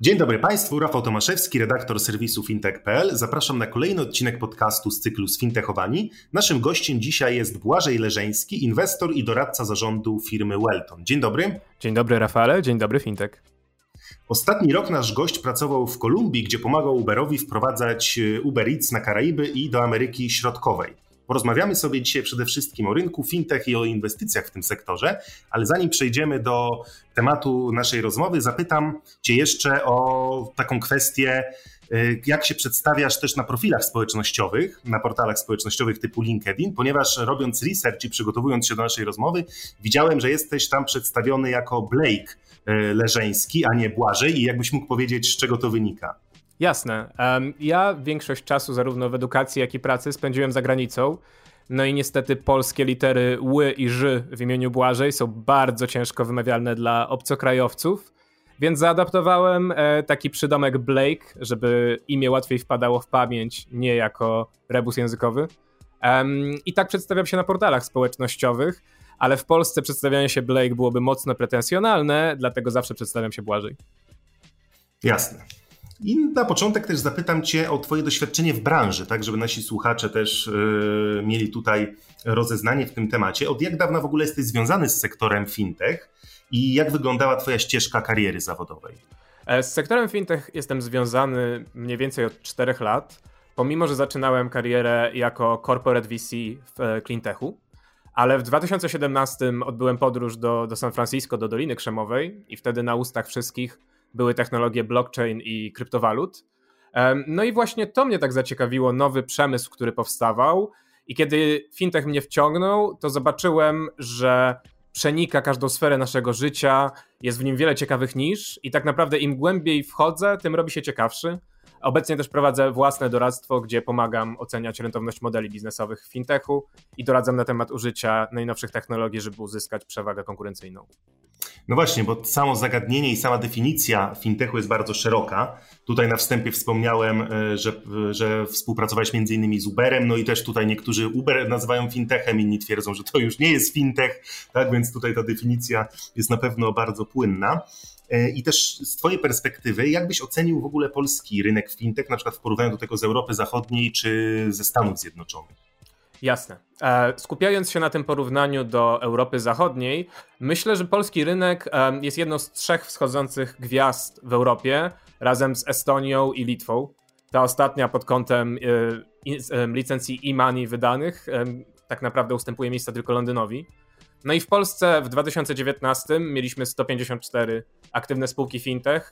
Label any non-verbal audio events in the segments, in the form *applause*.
Dzień dobry Państwu, Rafał Tomaszewski, redaktor serwisu fintech.pl. Zapraszam na kolejny odcinek podcastu z cyklu Sfintechowani. Naszym gościem dzisiaj jest Błażej Leżeński, inwestor i doradca zarządu firmy Welton. Dzień dobry. Dzień dobry Rafale, dzień dobry Fintech. Ostatni rok nasz gość pracował w Kolumbii, gdzie pomagał Uberowi wprowadzać e, Uber Eats na Karaiby i do Ameryki Środkowej. Porozmawiamy sobie dzisiaj przede wszystkim o rynku fintech i o inwestycjach w tym sektorze, ale zanim przejdziemy do tematu naszej rozmowy, zapytam Cię jeszcze o taką kwestię, y, jak się przedstawiasz też na profilach społecznościowych, na portalach społecznościowych typu LinkedIn, ponieważ robiąc research i przygotowując się do naszej rozmowy, widziałem, że jesteś tam przedstawiony jako Blake y, Leżeński, a nie Błażej i jakbyś mógł powiedzieć, z czego to wynika? Jasne. Ja większość czasu zarówno w edukacji, jak i pracy spędziłem za granicą. No i niestety polskie litery ły i ży w imieniu Błażej są bardzo ciężko wymawialne dla obcokrajowców, więc zaadaptowałem e, taki przydomek Blake, żeby imię łatwiej wpadało w pamięć, nie jako rebus językowy. I tak przedstawiam się na portalach społecznościowych, ale w Polsce przedstawianie się Blake byłoby mocno pretensjonalne, dlatego zawsze przedstawiam się Błażej. Jasne. I na początek też zapytam Cię o Twoje doświadczenie w branży, tak, żeby nasi słuchacze też yy, mieli tutaj rozeznanie w tym temacie. Od jak dawna w ogóle jesteś związany z sektorem fintech i jak wyglądała Twoja ścieżka kariery zawodowej? E, z sektorem fintech jestem związany mniej więcej od 4 lat, pomimo że zaczynałem karierę jako corporate VC w e, cleantechu. Ale w 2017 odbyłem podróż do, do San Francisco, do Doliny Krzemowej i wtedy na ustach wszystkich były technologie blockchain i kryptowalut. No i właśnie to mnie tak zaciekawiło, nowy przemysł, który powstawał. I kiedy fintech mnie wciągnął, to zobaczyłem, że przenika każdą sferę naszego życia, jest w nim wiele ciekawych nisz i tak naprawdę im głębiej wchodzę, tym robi się ciekawszy. Obecnie też prowadzę własne doradztwo, gdzie pomagam oceniać rentowność modeli biznesowych w fintechu i doradzam na temat użycia najnowszych technologii, żeby uzyskać przewagę konkurencyjną. No właśnie, bo samo zagadnienie i sama definicja fintechu jest bardzo szeroka. Tutaj na wstępie wspomniałem, e, że, że współpracowałeś między innymi z Uberem, no i też tutaj niektórzy Uber nazywają fintechem, inni twierdzą, że to już nie jest fintech, tak więc tutaj ta definicja jest na pewno bardzo płynna. E, I też z Twojej perspektywy, jak byś ocenił w ogóle polski rynek fintech, na przykład w porównaniu do tego z Europy Zachodniej czy ze Stanów Zjednoczonych? Jasne. E, skupiając się na tym porównaniu do Europy Zachodniej, myślę, że polski rynek e, jest jedną z trzech wschodzących gwiazd w Europie, razem z Estonią i Litwą. Ta ostatnia pod kątem licencji e-money wydanych tak naprawdę ustępuje miejsca tylko Londynowi. No i w Polsce w 2019 mieliśmy 154 aktywne spółki fintech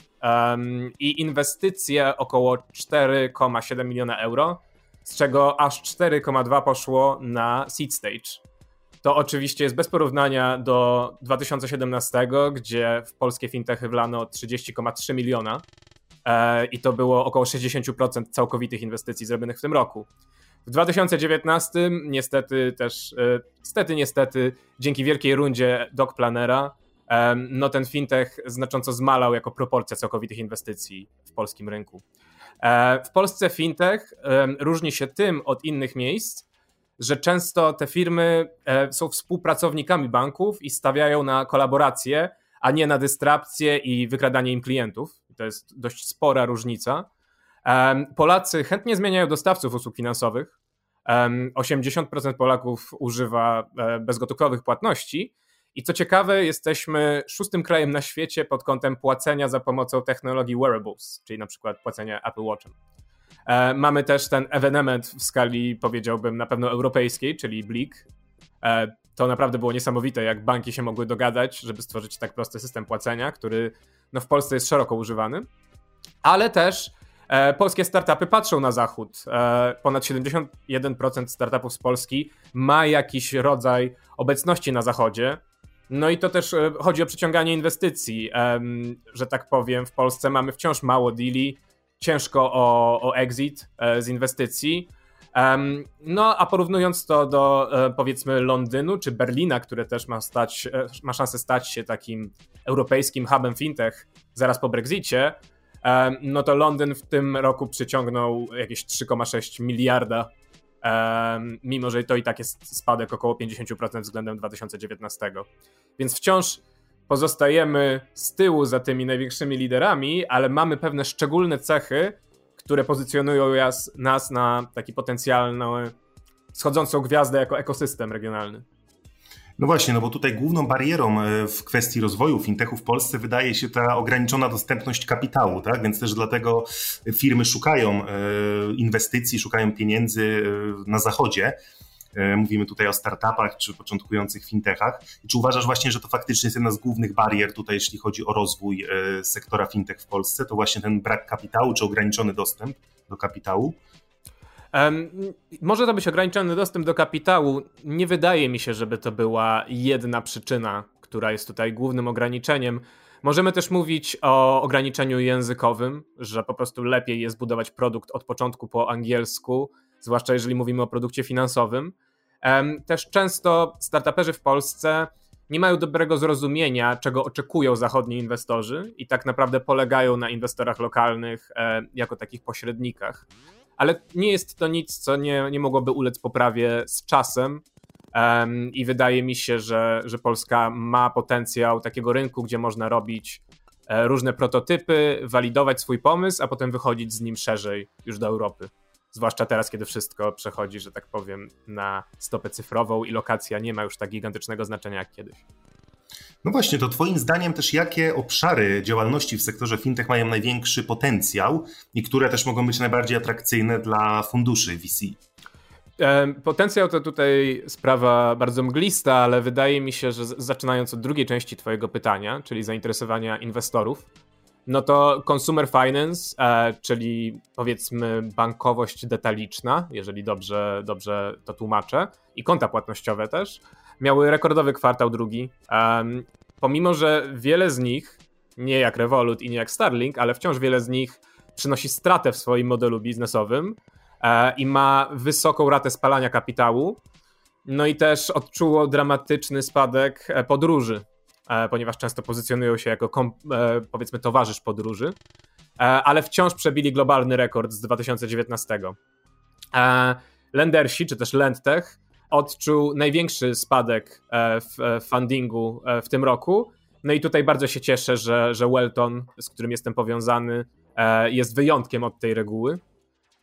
i inwestycje około 4,7 miliona euro z czego aż 4,2 poszło na seed stage. To oczywiście jest bez porównania do 2017, gdzie w polskie fintechy wlano 30,3 miliona e, i to było około 60% całkowitych inwestycji zrobionych w tym roku. W 2019 niestety też, e, niestety, niestety, dzięki wielkiej rundzie Doc Planera, e, no ten fintech znacząco zmalał jako proporcja całkowitych inwestycji w polskim rynku. E, w Polsce fintech różni się tym od innych miejsc, że często te firmy są współpracownikami banków i stawiają na kolaborację, a nie na dystrakcję i wykradanie im klientów. To jest dość spora różnica. Polacy chętnie zmieniają dostawców usług finansowych. 80% Polaków używa e, bezgotówkowych płatności, i co ciekawe, jesteśmy szóstym krajem na świecie pod kątem płacenia za pomocą technologii wearables, czyli na przykład płacenia Apple Watchem. E, mamy też ten ewenement w skali, powiedziałbym, na pewno europejskiej, czyli Blik. E, to naprawdę było niesamowite, jak banki się mogły dogadać, żeby stworzyć tak prosty system płacenia, który no, w Polsce jest szeroko używany. Ale też polskie startupy patrzą na zachód. E, ponad 71% startupów z Polski ma jakiś rodzaj obecności na zachodzie, No i to też e, chodzi o przyciąganie inwestycji, że tak powiem. W Polsce mamy wciąż mało deali, ciężko o, o exit e, z inwestycji. No, a porównując to do e, powiedzmy Londynu czy Berlina, które też ma, stać, ma szansę stać się takim europejskim hubem fintech zaraz po Brexicie, no to Londyn w tym roku przyciągnął jakieś 3,6 miliarda mimo że to i tak jest spadek około 50% względem 2019. Więc wciąż pozostajemy z tyłu za tymi największymi liderami, ale mamy pewne szczególne cechy, które pozycjonują nas na taki potencjalny schodzącą gwiazdę jako ekosystem regionalny. No właśnie, no bo tutaj główną barierą e, w kwestii rozwoju fintechu w Polsce wydaje się ta ograniczona dostępność kapitału, tak? Więc też dlatego firmy szukają e, inwestycji, szukają pieniędzy e, na zachodzie. Mówimy tutaj o startupach czy początkujących fintechach. Czy uważasz właśnie, że to faktycznie jest jedna z głównych barier tutaj, jeśli chodzi o rozwój sektora fintech w Polsce? To właśnie ten brak kapitału czy ograniczony dostęp do kapitału? Może to być ograniczony dostęp do kapitału. Nie wydaje mi się, żeby to była jedna przyczyna, która jest tutaj głównym ograniczeniem. Możemy też mówić o ograniczeniu językowym, że po prostu lepiej jest budować produkt od początku po angielsku, zwłaszcza jeżeli mówimy o produkcie finansowym. Też często startuperzy w Polsce nie mają dobrego zrozumienia, czego oczekują zachodni inwestorzy i tak naprawdę polegają na inwestorach lokalnych e, jako takich pośrednikach ale nie jest to nic, co nie, nie mogłoby ulec poprawie z czasem. Um, I wydaje mi się, że, że Polska ma potencjał takiego rynku, gdzie można robić e, różne prototypy, walidować swój pomysł, a potem wychodzić z nim szerzej już do Europy. Zwłaszcza teraz, kiedy wszystko przechodzi, że tak powiem, na stopę cyfrową i lokacja nie ma już tak gigantycznego znaczenia jak kiedyś. No właśnie, to Twoim zdaniem też jakie obszary działalności w sektorze fintech mają największy potencjał i które też mogą być najbardziej atrakcyjne dla funduszy VC? Potencjał to tutaj sprawa bardzo mglista, ale wydaje mi się, że zaczynając od drugiej części Twojego pytania, czyli zainteresowania inwestorów, no to consumer finance, e, czyli powiedzmy bankowość detaliczna, jeżeli dobrze, dobrze to tłumaczę, i konta płatnościowe też, miały rekordowy kwartał drugi. Pomimo, że wiele z nich, nie jak Revolut i nie jak Starlink, ale wciąż wiele z nich przynosi stratę w swoim modelu biznesowym e, i ma wysoką ratę spalania kapitału. No i też odczuło dramatyczny spadek e, podróży, ponieważ często pozycjonują się jako e, powiedzmy towarzysz podróży, e, ale wciąż przebili globalny rekord z 2019. E, Lendersi, czy też Lendtech, odczuł największy spadek e, w e, fundingu e, w tym roku. No i tutaj bardzo się cieszę, że, że Welton, z którym jestem powiązany, jest wyjątkiem od tej reguły.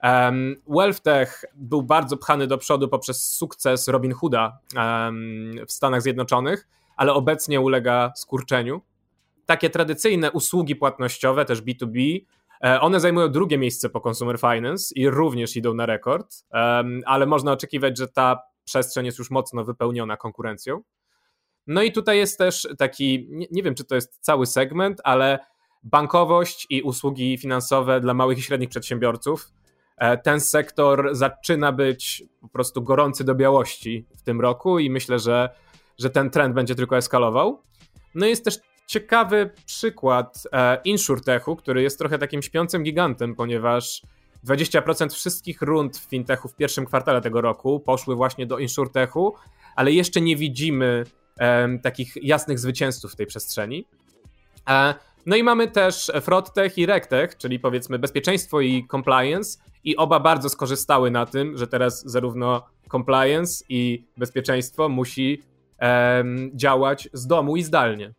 Um, WealthTech był bardzo pchany do przodu poprzez sukces Robinhooda um, w Stanach Zjednoczonych, ale obecnie ulega skurczeniu. Takie tradycyjne usługi płatnościowe, też B2B, one zajmują drugie miejsce po Consumer Finance i również idą na rekord, ale można oczekiwać, że ta przestrzeń jest już mocno wypełniona konkurencją. No i tutaj jest też taki, nie, nie wiem czy to jest cały segment, ale bankowość i usługi finansowe dla małych i średnich przedsiębiorców. E, ten sektor zaczyna być po prostu gorący do białości w tym roku i myślę, że, że ten trend będzie tylko eskalował. No jest też ciekawy przykład e, InsurTechu, który jest trochę takim śpiącym gigantem, ponieważ 20% wszystkich rund fintechu w pierwszym kwartale tego roku poszły właśnie do insurtechu, ale jeszcze nie widzimy um, takich jasnych zwycięzców w tej przestrzeni. E, no i mamy też FrotTech i RegTech, czyli powiedzmy bezpieczeństwo i compliance i oba bardzo skorzystały na tym, że teraz zarówno compliance i bezpieczeństwo musi działać z domu i zdalnie.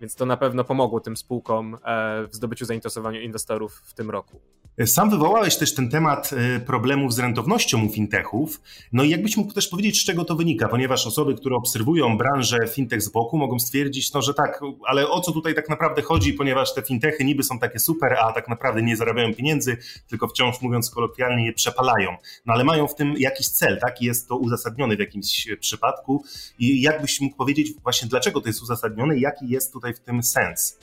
Więc to na pewno pomogło tym spółkom e, w zdobyciu zainteresowania inwestorów w tym roku. Sam wywołałeś też ten temat e, problemów z rentownością u fintechów. No i jakbyś mógł też powiedzieć, z czego to wynika, ponieważ osoby, które obserwują branżę fintech z boku, mogą stwierdzić, no, że tak, ale o co tutaj tak naprawdę chodzi, ponieważ te fintechy niby są takie super, a tak naprawdę nie zarabiają pieniędzy, tylko wciąż mówiąc kolokwialnie je przepalają. No ale mają w tym jakiś cel, tak? Jest to uzasadnione w jakimś przypadku. I jakbyś mógł powiedzieć właśnie, dlaczego to jest uzasadnione i jaki jest tutaj w tym sens?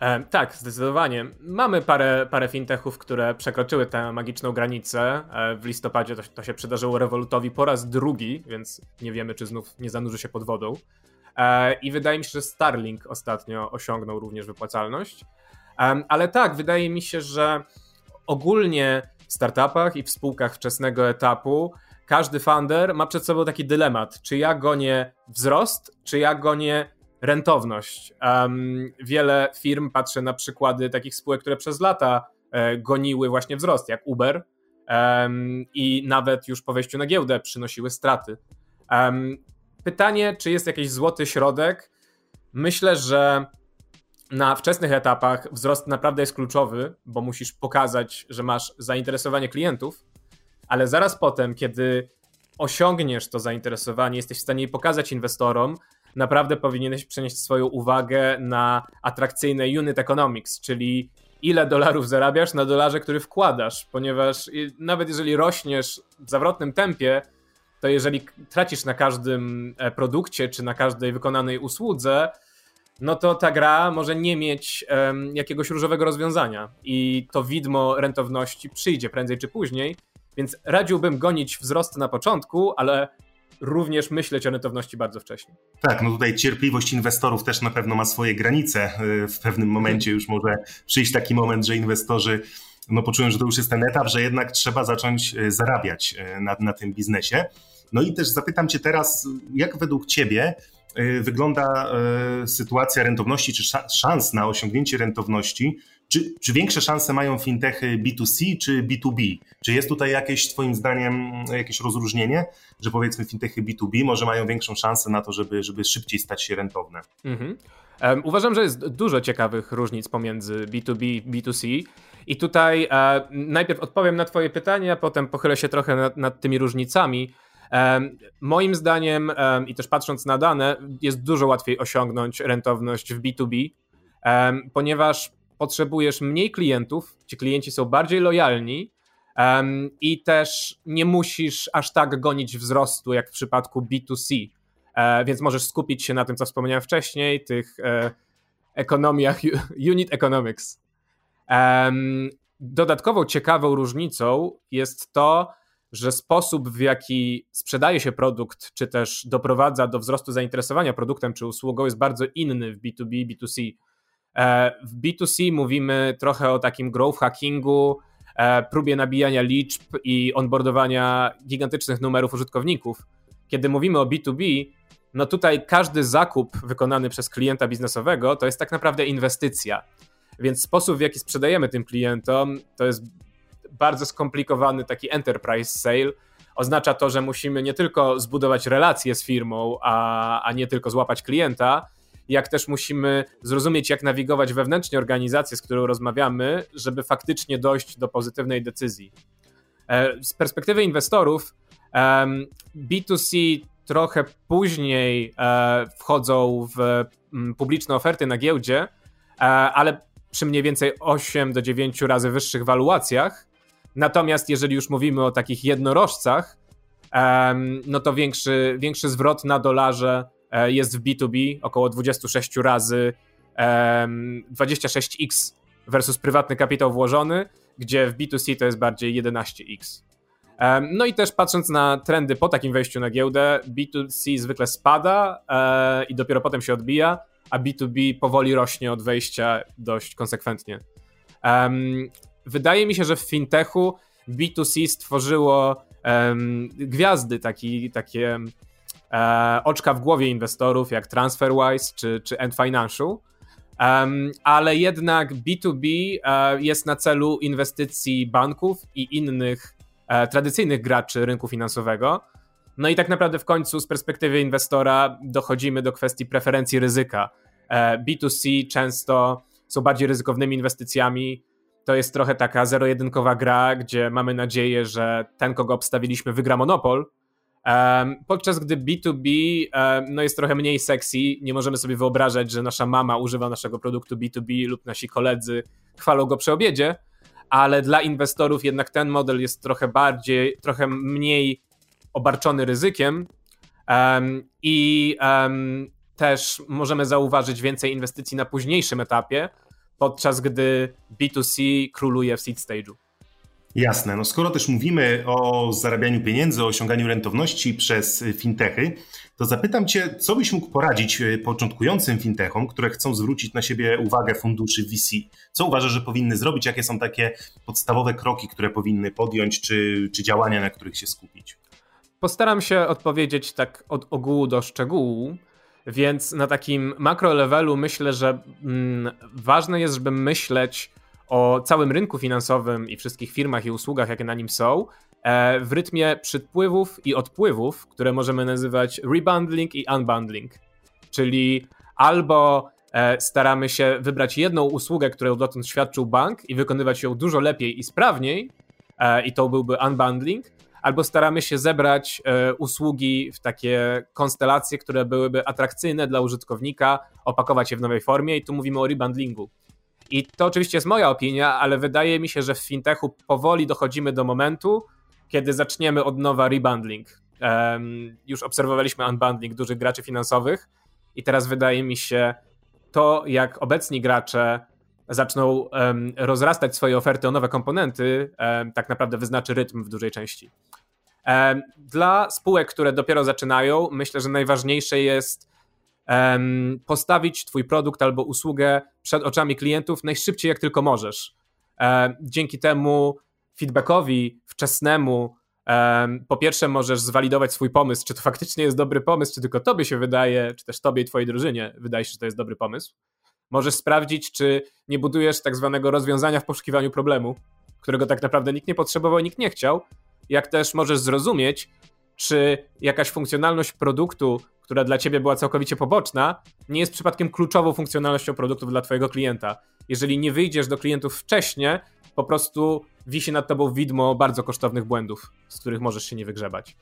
E, tak, zdecydowanie. Mamy parę, parę fintechów, które przekroczyły tę magiczną granicę. E, w listopadzie to, to, się przydarzyło Revolutowi po raz drugi, więc nie wiemy, czy znów nie zanurzy się pod wodą. i wydaje mi się, że Starlink ostatnio osiągnął również wypłacalność. Ale tak, wydaje mi się, że ogólnie w startupach i w spółkach wczesnego etapu każdy founder ma przed sobą taki dylemat, czy ja gonię wzrost, czy ja gonię rentowność. Um, wiele firm patrzy na przykłady takich spółek, które przez lata e, goniły właśnie wzrost, jak Uber um, i nawet już po wejściu na giełdę przynosiły straty. Um, pytanie, czy jest jakiś złoty środek? Myślę, że na wczesnych etapach wzrost naprawdę jest kluczowy, bo musisz pokazać, że masz zainteresowanie klientów, ale zaraz potem, kiedy osiągniesz to zainteresowanie, jesteś w stanie pokazać inwestorom, naprawdę powinieneś przenieść swoją uwagę na atrakcyjne unit economics, czyli ile dolarów zarabiasz na dolarze, który wkładasz, ponieważ nawet jeżeli rośniesz w zawrotnym tempie, to jeżeli tracisz na każdym e, produkcie czy na każdej wykonanej usłudze, no to ta gra może nie mieć um, jakiegoś różowego rozwiązania i to widmo rentowności przyjdzie prędzej czy później, więc radziłbym gonić wzrost na początku, ale również myśleć o rentowności bardzo wcześnie. Tak, no tutaj cierpliwość inwestorów też na pewno ma swoje granice. W pewnym momencie już może przyjść taki moment, że inwestorzy no, poczują, że to już jest ten etap, że jednak trzeba zacząć e, zarabiać e, na, na tym biznesie. No i też zapytam Cię teraz, jak według Ciebie wygląda sytuacja rentowności, czy szans na osiągnięcie rentowności czy, czy większe szanse mają fintechy B2C czy B2B? Czy jest tutaj jakieś, Twoim zdaniem, jakieś rozróżnienie, że powiedzmy fintechy B2B może mają większą szansę na to, żeby, żeby szybciej stać się rentowne? Mhm. Um, uważam, że jest dużo ciekawych różnic pomiędzy B2B i B2C. I tutaj e, najpierw odpowiem na Twoje pytanie, a potem pochylę się trochę nad, nad tymi różnicami. Moim zdaniem, i też patrząc na dane, jest dużo łatwiej osiągnąć rentowność w B2B, ponieważ potrzebujesz mniej klientów, ci klienci są bardziej lojalni um, i też nie musisz aż tak gonić wzrostu jak w przypadku B2C, e, więc możesz skupić się na tym, co wspomniałem wcześniej, tych e, ekonomiach, *laughs* unit economics. Um, dodatkową ciekawą różnicą jest to, że sposób, w jaki sprzedaje się produkt, czy też doprowadza do wzrostu zainteresowania produktem czy usługą, jest bardzo inny w B2B i B2C. E, w B2C mówimy trochę o takim growth hackingu, e, próbie nabijania liczb i onboardowania gigantycznych numerów użytkowników. Kiedy mówimy o B2B, no tutaj każdy zakup wykonany przez klienta biznesowego to jest tak naprawdę inwestycja. Więc sposób, w jaki sprzedajemy tym klientom, to jest bardzo skomplikowany taki enterprise sale. Oznacza to, że musimy nie tylko zbudować relacje z firmą, a, a nie tylko złapać klienta, jak też musimy zrozumieć, jak nawigować wewnętrznie organizację, z którą rozmawiamy, żeby faktycznie dojść do pozytywnej decyzji. E, z perspektywy inwestorów, B2C trochę później e, wchodzą w publiczne oferty na giełdzie, e, ale przy mniej więcej 8 do 9 razy wyższych waluacjach. Natomiast jeżeli już mówimy o takich jednorożcach, no to większy, większy zwrot na dolarze jest w B2B około 26 razy 26x versus prywatny kapitał włożony, gdzie w B2C to jest bardziej 11x. No i też patrząc na trendy po takim wejściu na giełdę, B2C zwykle spada e, i dopiero potem się odbija, a B2B powoli rośnie od wejścia dość konsekwentnie. Wydaje mi się, że w fintechu B2C stworzyło gwiazdy, taki, takie e, oczka w głowie inwestorów jak TransferWise czy, czy End Financial. Um, ale jednak B2B e, jest na celu inwestycji banków i innych e, tradycyjnych graczy rynku finansowego. No i tak naprawdę w końcu z perspektywy inwestora dochodzimy do kwestii preferencji ryzyka. E, B2C często są bardziej ryzykownymi inwestycjami. To jest trochę taka zero-jedynkowa gra, gdzie mamy nadzieję, że ten, kogo obstawiliśmy, wygra monopol, Podczas gdy B2B no jest trochę mniej sexy, nie możemy sobie wyobrażać, że nasza mama używa naszego produktu B2B lub nasi koledzy chwalą go przy obiedzie, ale dla inwestorów jednak ten model jest trochę bardziej, trochę mniej obarczony ryzykiem i też możemy zauważyć więcej inwestycji na późniejszym etapie, podczas gdy B2C króluje w seed stage'u. Jasne. No skoro też mówimy o zarabianiu pieniędzy, o osiąganiu rentowności przez fintechy, to zapytam Cię, co byś mógł poradzić e, początkującym fintechom, które chcą zwrócić na siebie uwagę funduszy VC? Co uważasz, że powinny zrobić? Jakie są takie podstawowe kroki, które powinny podjąć, czy, czy działania, na których się skupić? Postaram się odpowiedzieć tak od ogółu do szczegółu. Więc na takim makro levelu myślę, że mm, ważne jest, żeby myśleć o całym rynku finansowym i wszystkich firmach i usługach, jakie na nim są, e, w rytmie przypływów i odpływów, które możemy nazywać rebundling i unbundling. Czyli albo e, staramy się wybrać jedną usługę, którą dotąd świadczył bank i wykonywać ją dużo lepiej i sprawniej, e, i to byłby unbundling, albo staramy się zebrać usługi w takie konstelacje, które byłyby atrakcyjne dla użytkownika, opakować je w nowej formie i tu mówimy o rebundlingu. I to oczywiście jest moja opinia, ale wydaje mi się, że w fintechu powoli dochodzimy do momentu, kiedy zaczniemy od nowa rebundling. Um, już obserwowaliśmy unbundling dużych graczy finansowych i teraz wydaje mi się to, jak obecni gracze zaczną um, rozrastać swoje oferty o nowe komponenty, um, tak naprawdę wyznaczy rytm w dużej części. Dla spółek, które dopiero zaczynają, myślę, że najważniejsze jest postawić Twój produkt albo usługę przed oczami klientów najszybciej jak tylko możesz. Dzięki temu feedbackowi wczesnemu, po pierwsze możesz zwalidować swój pomysł, czy to faktycznie jest dobry pomysł, czy tylko tobie się wydaje, czy też tobie i twojej drużynie wydaje się, że to jest dobry pomysł. Możesz sprawdzić, czy nie budujesz tak zwanego rozwiązania w poszukiwaniu problemu, którego tak naprawdę nikt nie potrzebował i nikt nie chciał. Jak też możesz zrozumieć, czy jakaś funkcjonalność produktu która dla ciebie była całkowicie poboczna, nie jest przypadkiem kluczową funkcjonalnością produktów dla twojego klienta. Jeżeli nie wyjdziesz do klientów wcześniej, po prostu wisi nad tobą widmo bardzo kosztownych błędów, z których możesz się nie wygrzebać.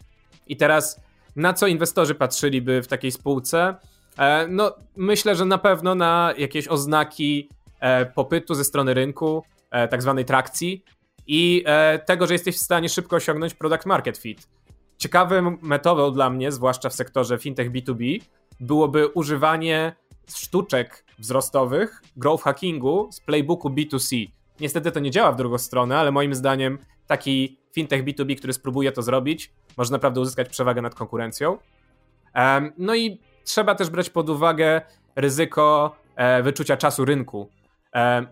I teraz, na co inwestorzy patrzyliby w takiej spółce? E, no, myślę, że na pewno na jakieś oznaki e, popytu ze strony rynku, e, tak zwanej trakcji i tego, że jesteś w stanie szybko osiągnąć product market fit. Ciekawą metodą dla mnie, zwłaszcza w sektorze fintech B2B, byłoby używanie sztuczek wzrostowych, growth hackingu z playbooku B2C. Niestety to nie działa w drugą stronę, ale moim zdaniem taki fintech B2B, który spróbuje to zrobić, może naprawdę uzyskać przewagę nad konkurencją. No i trzeba też brać pod uwagę ryzyko e, wyczucia czasu rynku.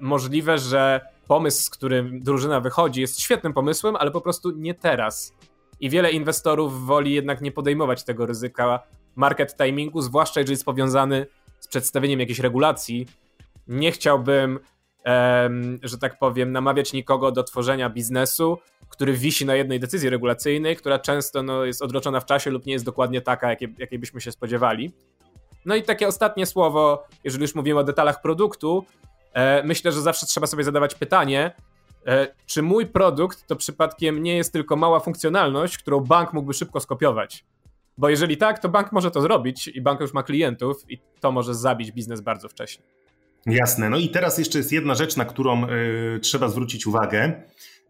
Możliwe, że pomysł, z którym drużyna wychodzi, jest świetnym pomysłem, ale po prostu nie teraz. I wiele inwestorów woli jednak nie podejmować tego ryzyka market timingu, zwłaszcza jeżeli jest powiązany z przedstawieniem jakiejś regulacji. Nie chciałbym, em, że tak powiem, namawiać nikogo do tworzenia biznesu, który wisi na jednej decyzji regulacyjnej, która często no, jest odroczona w czasie lub nie jest dokładnie taka, jakiej, jakiej byśmy się spodziewali. No i takie ostatnie słowo, jeżeli już mówimy o detalach produktu, e, myślę, że zawsze trzeba sobie zadawać pytanie, czy mój produkt to przypadkiem nie jest tylko mała funkcjonalność, którą bank mógłby szybko skopiować? Bo jeżeli tak, to bank może to zrobić i bank już ma klientów i to może zabić biznes bardzo wcześnie. Jasne. No i teraz jeszcze jest jedna rzecz, na którą y, trzeba zwrócić uwagę.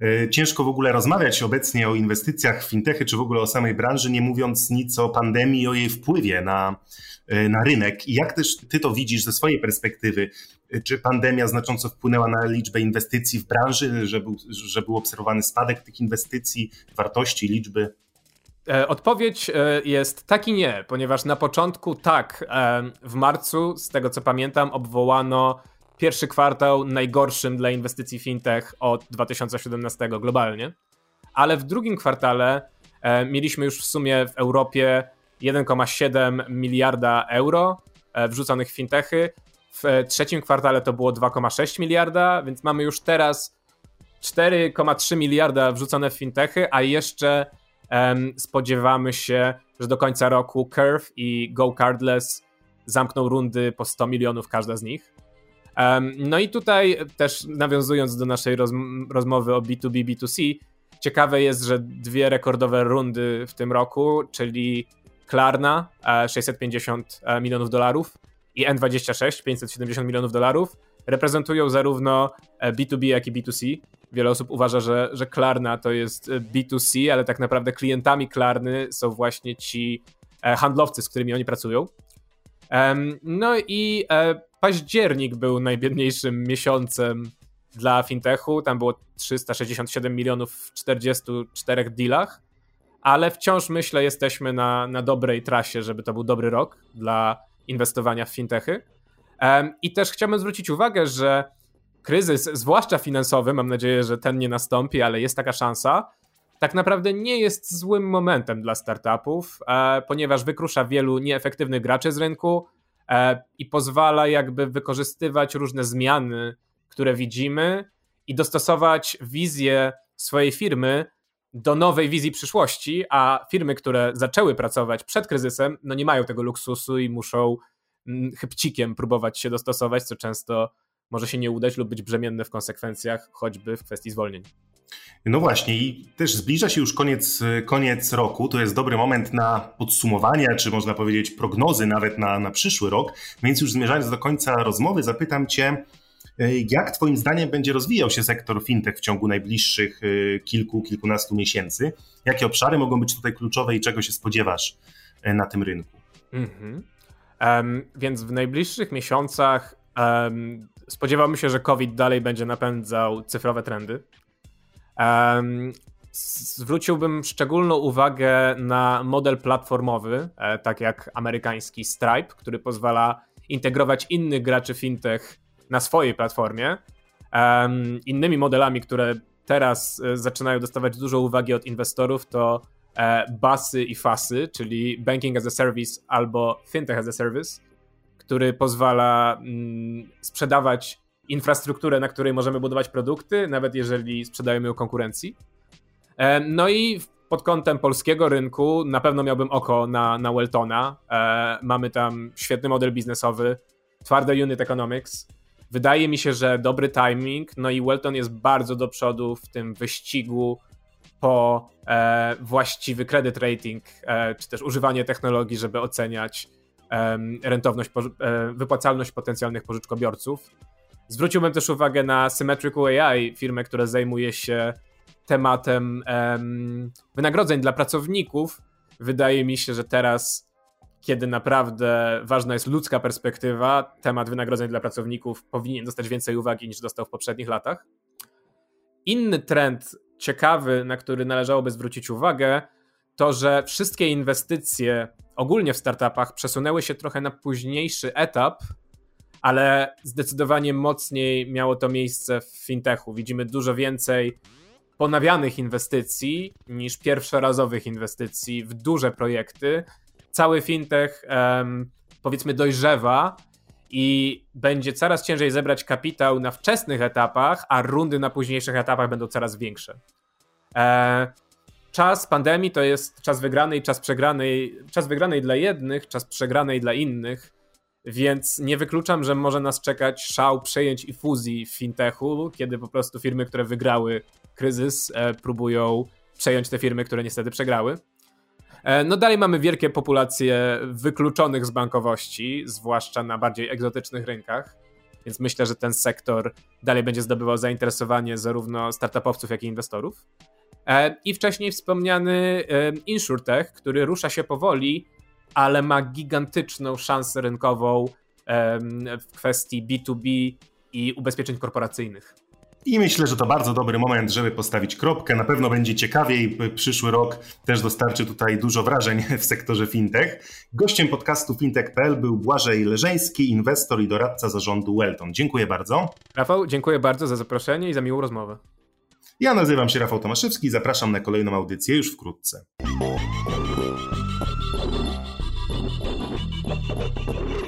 Y, ciężko w ogóle rozmawiać obecnie o inwestycjach w fintechy, czy w ogóle o samej branży, nie mówiąc nic o pandemii o jej wpływie na, y, na rynek. I jak też ty to widzisz ze swojej perspektywy? Czy pandemia znacząco wpłynęła na liczbę inwestycji w branży, że był, że był obserwowany spadek tych inwestycji, wartości, liczby? E, odpowiedź e, jest tak i nie, ponieważ na początku tak, e, w marcu, z tego co pamiętam, obwołano pierwszy kwartał najgorszym dla inwestycji fintech od 2017 globalnie, ale w drugim kwartale mieliśmy już w sumie w Europie 1,7 miliarda euro wrzuconych w fintechy. W trzecim kwartale to było 2,6 miliarda, więc mamy już teraz 4,3 miliarda wrzucone w fintechy, a jeszcze spodziewamy się, że do końca roku Curve i Go Cardless zamkną rundy po 100 milionów każda z nich. No i tutaj też nawiązując do naszej rozmowy o B2B, B2C, ciekawe jest, że dwie rekordowe rundy w tym roku, czyli Klarna 650 e, e, milionów dolarów i N26 570 milionów dolarów reprezentują zarówno B2B, e, jak i B2C. Wiele osób uważa, że, że Klarna to jest e, B2C, ale tak naprawdę klientami Klarny są właśnie ci handlowcy, z którymi oni pracują. No i październik był najbiedniejszym miesiącem dla fintechu. Tam było 367 milionów w 44 dealach, ale wciąż myślę, jesteśmy na, na dobrej trasie, żeby to był dobry rok dla inwestowania w fintechy. I też chciałbym zwrócić uwagę, że kryzys, zwłaszcza finansowy, mam nadzieję, że ten nie nastąpi, ale jest taka szansa, tak naprawdę nie jest złym momentem dla startupów, e, ponieważ wykrusza wielu nieefektywnych graczy z rynku e, i pozwala jakby wykorzystywać różne zmiany, które widzimy i dostosować wizję swojej firmy do nowej wizji przyszłości, a firmy, które zaczęły pracować przed kryzysem, no nie mają tego luksusu i muszą mm, chybcikiem próbować się dostosować, co często może się nie udać lub być brzemienne w konsekwencjach, choćby w kwestii zwolnień. No właśnie, i też zbliża się już koniec, koniec roku. To jest dobry moment na podsumowanie, czy można powiedzieć prognozy nawet na, na przyszły rok. Więc już zmierzając do końca rozmowy, zapytam Cię, e, jak Twoim zdaniem będzie rozwijał się sektor fintech w ciągu najbliższych e, kilku, kilkunastu miesięcy? Jakie obszary mogą być tutaj kluczowe i czego się spodziewasz e, na tym rynku? Um, więc w najbliższych miesiącach um, spodziewamy się, że COVID dalej będzie napędzał cyfrowe trendy. Zwróciłbym szczególną uwagę na model platformowy, e, tak jak amerykański Stripe, który pozwala integrować innych graczy fintech na swojej platformie. Innymi modelami, które teraz e, zaczynają dostawać dużo uwagi od inwestorów, to e, BASy i FASy, czyli Banking as a Service albo Fintech as a Service, który pozwala mm, sprzedawać infrastrukturę, na której możemy budować produkty, nawet jeżeli sprzedajemy ją konkurencji. E, no i pod kątem polskiego rynku na pewno miałbym oko na, na Weltona. E, mamy tam świetny model biznesowy, twarde unit economics. Wydaje mi się, że dobry timing, no i Welton jest bardzo do przodu w tym wyścigu po e, właściwy credit rating, czy też używanie technologii, żeby oceniać rentowność, wypłacalność potencjalnych pożyczkobiorców. Zwróciłbym też uwagę na Symmetrical AI, firmę, która zajmuje się tematem um, wynagrodzeń dla pracowników. Wydaje mi się, że teraz, kiedy naprawdę ważna jest ludzka perspektywa, temat wynagrodzeń dla pracowników powinien dostać więcej uwagi niż dostał w poprzednich latach. Inny trend ciekawy, na który należałoby zwrócić uwagę, to że wszystkie inwestycje ogólnie w startupach przesunęły się trochę na późniejszy etap ale zdecydowanie mocniej miało to miejsce w fintechu. Widzimy dużo więcej ponawianych inwestycji niż pierwszorazowych inwestycji w duże projekty. Cały fintech powiedzmy dojrzewa i będzie coraz ciężej zebrać kapitał na wczesnych etapach, a rundy na późniejszych etapach będą coraz większe. E, czas pandemii to jest czas wygranej, czas przegranej, czas wygranej dla jednych, czas przegranej dla innych. Więc nie wykluczam, że może nas czekać szał przejęć i fuzji w fintechu, kiedy po prostu firmy, które wygrały kryzys, e, próbują przejąć te firmy, które niestety przegrały. E, no dalej mamy wielkie populacje wykluczonych z bankowości, zwłaszcza na bardziej egzotycznych rynkach, więc myślę, że ten sektor dalej będzie zdobywał zainteresowanie zarówno startupowców, jak i inwestorów. E, I wcześniej wspomniany InsurTech, który rusza się powoli, ale ma gigantyczną szansę rynkową w kwestii B2B i ubezpieczeń korporacyjnych. I myślę, że to bardzo dobry moment, żeby postawić kropkę. Na pewno będzie ciekawiej. Przyszły rok też dostarczy tutaj dużo wrażeń w sektorze fintech. Gościem podcastu fintech.pl był Błażej Leżeński, inwestor i doradca zarządu Welton. Dziękuję bardzo. Rafał, dziękuję bardzo za zaproszenie i za miłą rozmowę. Ja nazywam się Rafał Tomaszewski i zapraszam na kolejną audycję już wkrótce. Thank you.